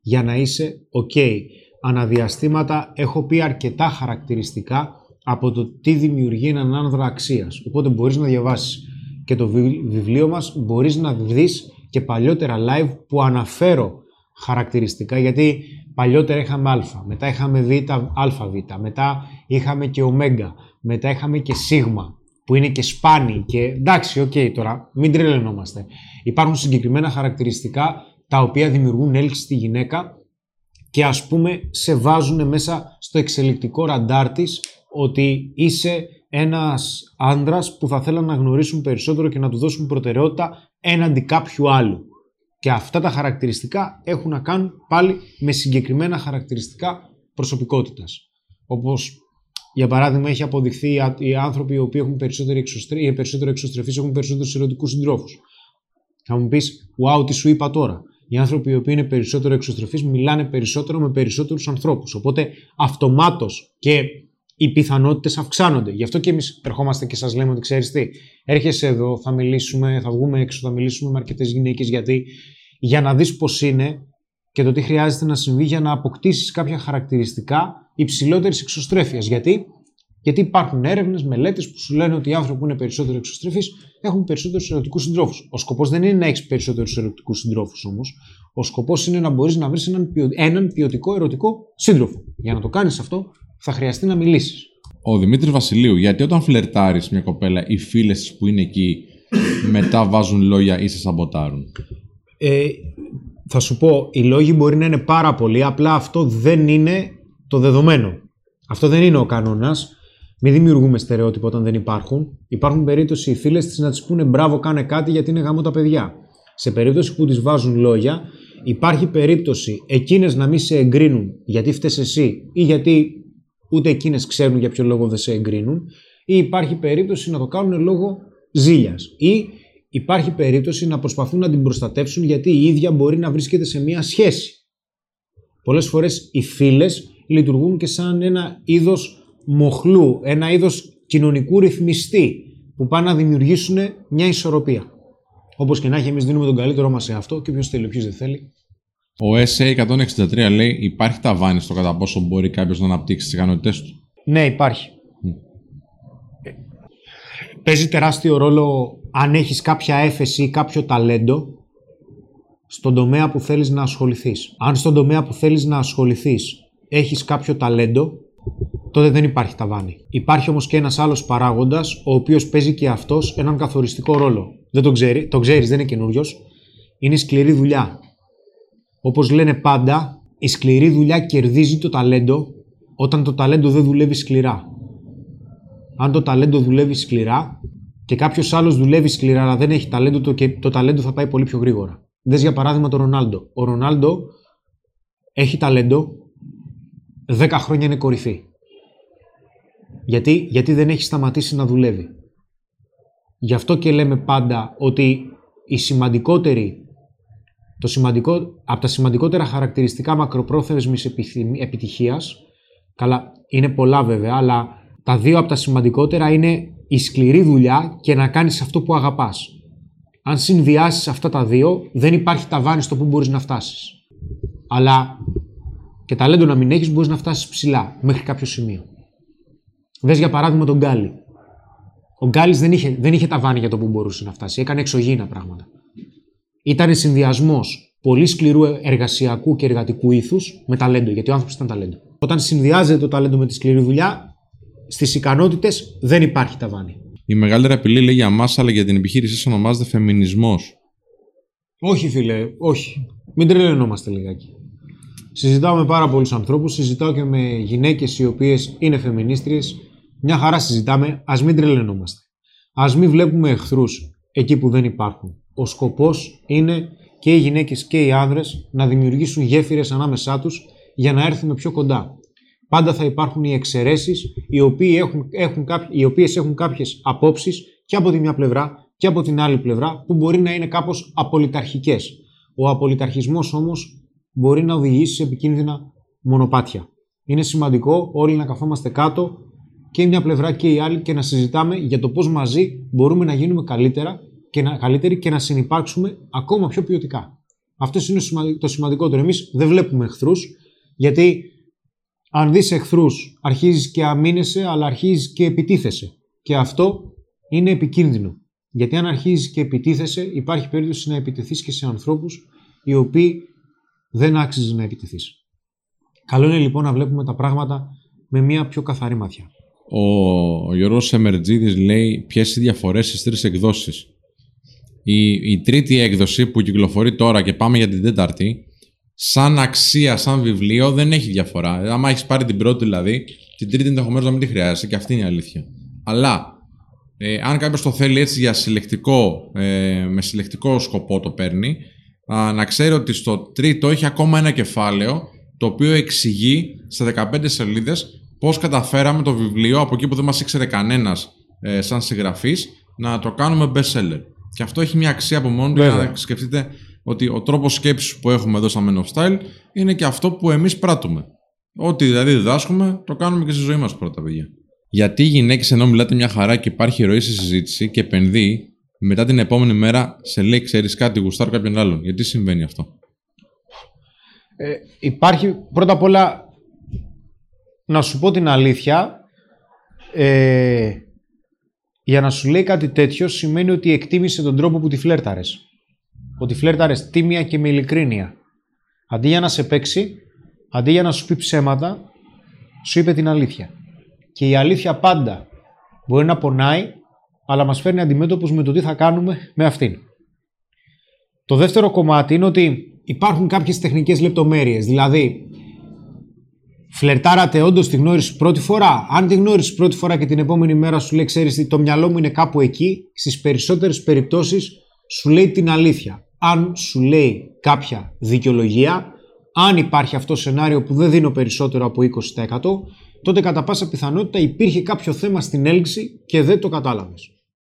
για να είσαι ok. Αναδιαστήματα έχω πει αρκετά χαρακτηριστικά από το τι δημιουργεί έναν άνδρα αξίας. Οπότε μπορείς να διαβάσεις και το βιβλίο μας, μπορείς να δεις και παλιότερα live που αναφέρω χαρακτηριστικά, γιατί παλιότερα είχαμε α, μετά είχαμε β, αβ, μετά είχαμε και ω, μετά είχαμε και σ, που είναι και σπάνι και εντάξει, OK okay, τώρα, μην τρελαινόμαστε. Υπάρχουν συγκεκριμένα χαρακτηριστικά τα οποία δημιουργούν έλξη στη γυναίκα και ας πούμε σε βάζουν μέσα στο εξελικτικό ραντάρ της ότι είσαι ένας άνδρας που θα θέλουν να γνωρίσουν περισσότερο και να του δώσουν προτεραιότητα έναντι κάποιου άλλου. Και αυτά τα χαρακτηριστικά έχουν να κάνουν πάλι με συγκεκριμένα χαρακτηριστικά προσωπικότητας. Όπως για παράδειγμα έχει αποδειχθεί οι άνθρωποι οι οποίοι έχουν περισσότερο, εξωστρε... περισσότερο εξωστρεφείς έχουν περισσότερους ερωτικούς συντρόφους. Θα μου πεις, wow, τι σου είπα τώρα. Οι άνθρωποι οι οποίοι είναι περισσότερο εξωστρεφείς μιλάνε περισσότερο με περισσότερους ανθρώπους. Οπότε αυτομάτως και οι πιθανότητες αυξάνονται. Γι' αυτό και εμείς ερχόμαστε και σας λέμε ότι ξέρεις τι, έρχεσαι εδώ, θα μιλήσουμε, θα βγούμε έξω, θα μιλήσουμε με αρκετές γυναίκες. Γιατί για να δεις πώς είναι και το τι χρειάζεται να συμβεί για να αποκτήσεις κάποια χαρακτηριστικά υψηλότερης εξωστρέφειας. Γιατί; Γιατί υπάρχουν έρευνες, μελέτες που σου λένε ότι οι άνθρωποι που είναι περισσότερο εξωστρεφεί έχουν περισσότερους ερωτικούς συντρόφους. Ο σκοπός δεν είναι να έχεις περισσότερους ερωτικούς συντρόφους όμως. Ο σκοπός είναι να μπορείς να βρεις έναν, έναν ποιοτικό ερωτικό σύντροφο. Για να το κάνεις αυτό, θα χρειαστεί να μιλήσεις. Ο Δημήτρης Βασιλείου, γιατί όταν φλερτάρεις μια κοπέλα, οι φίλες που είναι εκεί μετά βάζουν λόγια ή σε σαμποτάρουν; Ε, θα σου πω, οι λόγοι μπορεί να είναι πάρα πολλοί, απλά αυτό δεν είναι το δεδομένο. Αυτό δεν είναι ο κανόνας. Μην δημιουργούμε στερεότυπα όταν δεν υπάρχουν. Υπάρχουν περίπτωση οι φίλες της να της πούνε μπράβο, κάνε κάτι γιατί είναι γάμο τα παιδιά. Σε περίπτωση που της βάζουν λόγια, υπάρχει περίπτωση εκείνες να μην σε εγκρίνουν γιατί φταίει εσύ ή γιατί ούτε εκείνες ξέρουν για ποιο λόγο δεν σε εγκρίνουν, ή υπάρχει περίπτωση να το κάνουν λόγω ζήλιας. Ή υπάρχει περίπτωση να προσπαθούν να την προστατεύσουν γιατί η ίδια μπορεί να βρίσκεται σε μία σχέση. Πολλές φορές οι φίλες λειτουργούν και σαν ένα είδος μοχλού, ένα είδος κοινωνικού ρυθμιστή που πάνε να δημιουργήσουν μια ισορροπία. Όπως και να έχει, εμείς δίνουμε τον καλύτερό μας σε αυτό και ποιος θέλει, ποιο δεν θέλει. Ο SA163 λέει υπάρχει ταβάνι στο κατά πόσο μπορεί κάποιος να αναπτύξει τις ικανότητές του. Ναι, υπάρχει. Παίζει τεράστιο ρόλο αν έχεις κάποια έφεση ή κάποιο ταλέντο στον τομέα που θέλεις να ασχοληθείς. Αν στον τομέα που θέλεις να ασχοληθείς έχεις κάποιο ταλέντο, τότε δεν υπάρχει ταβάνι. Υπάρχει όμως και ένας άλλος παράγοντας, ο οποίος παίζει και αυτός έναν καθοριστικό ρόλο. Δεν τον ξέρει, το ξέρεις, δεν είναι καινούριος. Είναι η σκληρή δουλειά. Όπως λένε πάντα, η σκληρή δουλειά κερδίζει το ταλέντο όταν το ταλέντο δεν δουλεύει σκληρά. Αν το ταλέντο δουλεύει σκληρά και κάποιος άλλος δουλεύει σκληρά αλλά δεν έχει ταλέντο, το, και το ταλέντο θα πάει πολύ πιο γρήγορα. Δες για παράδειγμα τον Ρονάλντο. Ο Ρονάλντο έχει ταλέντο, 10 χρόνια είναι κορυφή. Γιατί, γιατί δεν έχει σταματήσει να δουλεύει. Γι' αυτό και λέμε πάντα ότι η σημαντικότερη το σημαντικό, από τα σημαντικότερα χαρακτηριστικά μακροπρόθεσμης επιτυχίας, καλά είναι πολλά βέβαια, αλλά τα δύο από τα σημαντικότερα είναι η σκληρή δουλειά και να κάνεις αυτό που αγαπάς. Αν συνδυάσεις αυτά τα δύο, δεν υπάρχει ταβάνι στο που μπορείς να φτάσεις. Αλλά και ταλέντο να μην έχεις, μπορείς να φτάσεις ψηλά, μέχρι κάποιο σημείο. Δες για παράδειγμα τον Γκάλι. Ο Γκάλης δεν είχε, δεν είχε ταβάνι για το που μπορούσε να φτάσει. Έκανε εξωγήινα πράγματα. Ήταν συνδυασμός πολύ σκληρού εργασιακού και εργατικού ήθους με ταλέντο, γιατί ο άνθρωπος ήταν ταλέντο. Όταν συνδυάζεται το ταλέντο με τη σκληρή δουλειά, στις ικανότητες δεν υπάρχει ταβάνι. Η μεγαλύτερη απειλή λέει για εμά, αλλά για την επιχείρησή σας ονομάζεται φεμινισμός. Όχι, φίλε, όχι. Μην τρελαινόμαστε λιγάκι. Συζητάω με πάρα πολλούς ανθρώπους, συζητάω και με γυναίκες οι οποίες είναι φεμινίστριες. Μια χαρά συζητάμε, ας μην τρελαινόμαστε. Α μην βλέπουμε εχθρούς εκεί που δεν υπάρχουν. Ο σκοπός είναι και οι γυναίκες και οι άνδρες να δημιουργήσουν γέφυρες ανάμεσά τους για να έρθουμε πιο κοντά. Πάντα θα υπάρχουν οι εξαιρέσεις οι, έχουν, έχουν, οι οποίες έχουν κάποιες απόψεις και από τη μια πλευρά και από την άλλη πλευρά που μπορεί να είναι κάπως απολυταρχικές. Ο απολυταρχισμός όμως μπορεί να οδηγήσει σε επικίνδυνα μονοπάτια. Είναι σημαντικό όλοι να καθόμαστε κάτω και η μια πλευρά και η άλλη και να συζητάμε για το πώς μαζί μπορούμε να γίνουμε καλύτερα και να, καλύτεροι και να συνεπάρξουμε ακόμα πιο ποιοτικά. Αυτό είναι το σημαντικότερο. Εμείς δεν βλέπουμε εχθρούς, γιατί αν δεις εχθρούς, αρχίζεις και αμήνεσαι, αλλά αρχίζεις και επιτίθεσαι. Και αυτό είναι επικίνδυνο. Γιατί αν αρχίζεις και επιτίθεσαι, υπάρχει περίπτωση να επιτεθείς και σε ανθρώπους οι οποίοι δεν άξιζες να επιτεθείς. Καλό είναι λοιπόν να βλέπουμε τα πράγματα με μια πιο καθαρή ματιά. Ο Γιώργος Σεμερτζίδης λέει ποιες οι διαφορές στις τρεις εκδόσεις; Η, η τρίτη έκδοση που κυκλοφορεί τώρα και πάμε για την τέταρτη, σαν αξία, σαν βιβλίο, δεν έχει διαφορά. Αν έχεις πάρει την πρώτη δηλαδή, την τρίτη ενδεχομένως να μην τη χρειάζεσαι και αυτή είναι η αλήθεια. Αλλά ε, αν κάποιος το θέλει έτσι για συλλεκτικό, ε, με συλλεκτικό σκοπό το παίρνει, να ξέρει ότι στο τρίτο έχει ακόμα ένα κεφάλαιο το οποίο εξηγεί στα 15 σελίδες πώς καταφέραμε το βιβλίο από εκεί που δεν μας ήξερε κανένας ε, σαν συγγραφής να το κάνουμε best seller. Και αυτό έχει μια αξία από μόνο του να σκεφτείτε ότι ο τρόπος σκέψης που έχουμε εδώ στα Men of Style είναι και αυτό που εμείς πράττουμε. Ό,τι δηλαδή διδάσκουμε, το κάνουμε και στη ζωή μας πρώτα, παιδιά. Γιατί οι γυναίκες ενώ μιλάτε μια χαρά και υπάρχει ροή στη συζήτηση και επενδύει, μετά την επόμενη μέρα σε λέει: Ξέρεις κάτι, γουστάρω κάποιον άλλον. Γιατί συμβαίνει αυτό; Ε, υπάρχει πρώτα απ' όλα να σου πω την αλήθεια. Ε, για να σου λέει κάτι τέτοιο σημαίνει ότι εκτίμησε τον τρόπο που τη φλέρταρες. Ότι φλέρταρες τίμια και με ειλικρίνεια. Αντί για να σε παίξει, αντί για να σου πει ψέματα, σου είπε την αλήθεια. Και η αλήθεια πάντα μπορεί να πονάει, αλλά μας φέρνει αντιμέτωπους με το τι θα κάνουμε με αυτήν. Το δεύτερο κομμάτι είναι ότι υπάρχουν κάποιες τεχνικές λεπτομέρειες. Δηλαδή, φλερτάρατε όντως τη γνώριση πρώτη φορά; Αν τη γνώρισε πρώτη φορά και την επόμενη μέρα σου λέει, ξέρεις, το μυαλό μου είναι κάπου εκεί, στις περισσότερες περιπτώσεις σου λέει την αλήθεια. Αν σου λέει κάποια δικαιολογία, αν υπάρχει αυτό το σενάριο που δεν δίνω περισσότερο από 20%, τότε κατά πάσα πιθανότητα υπήρχε κάποιο θέμα στην έλξη και δεν το κατάλαβες.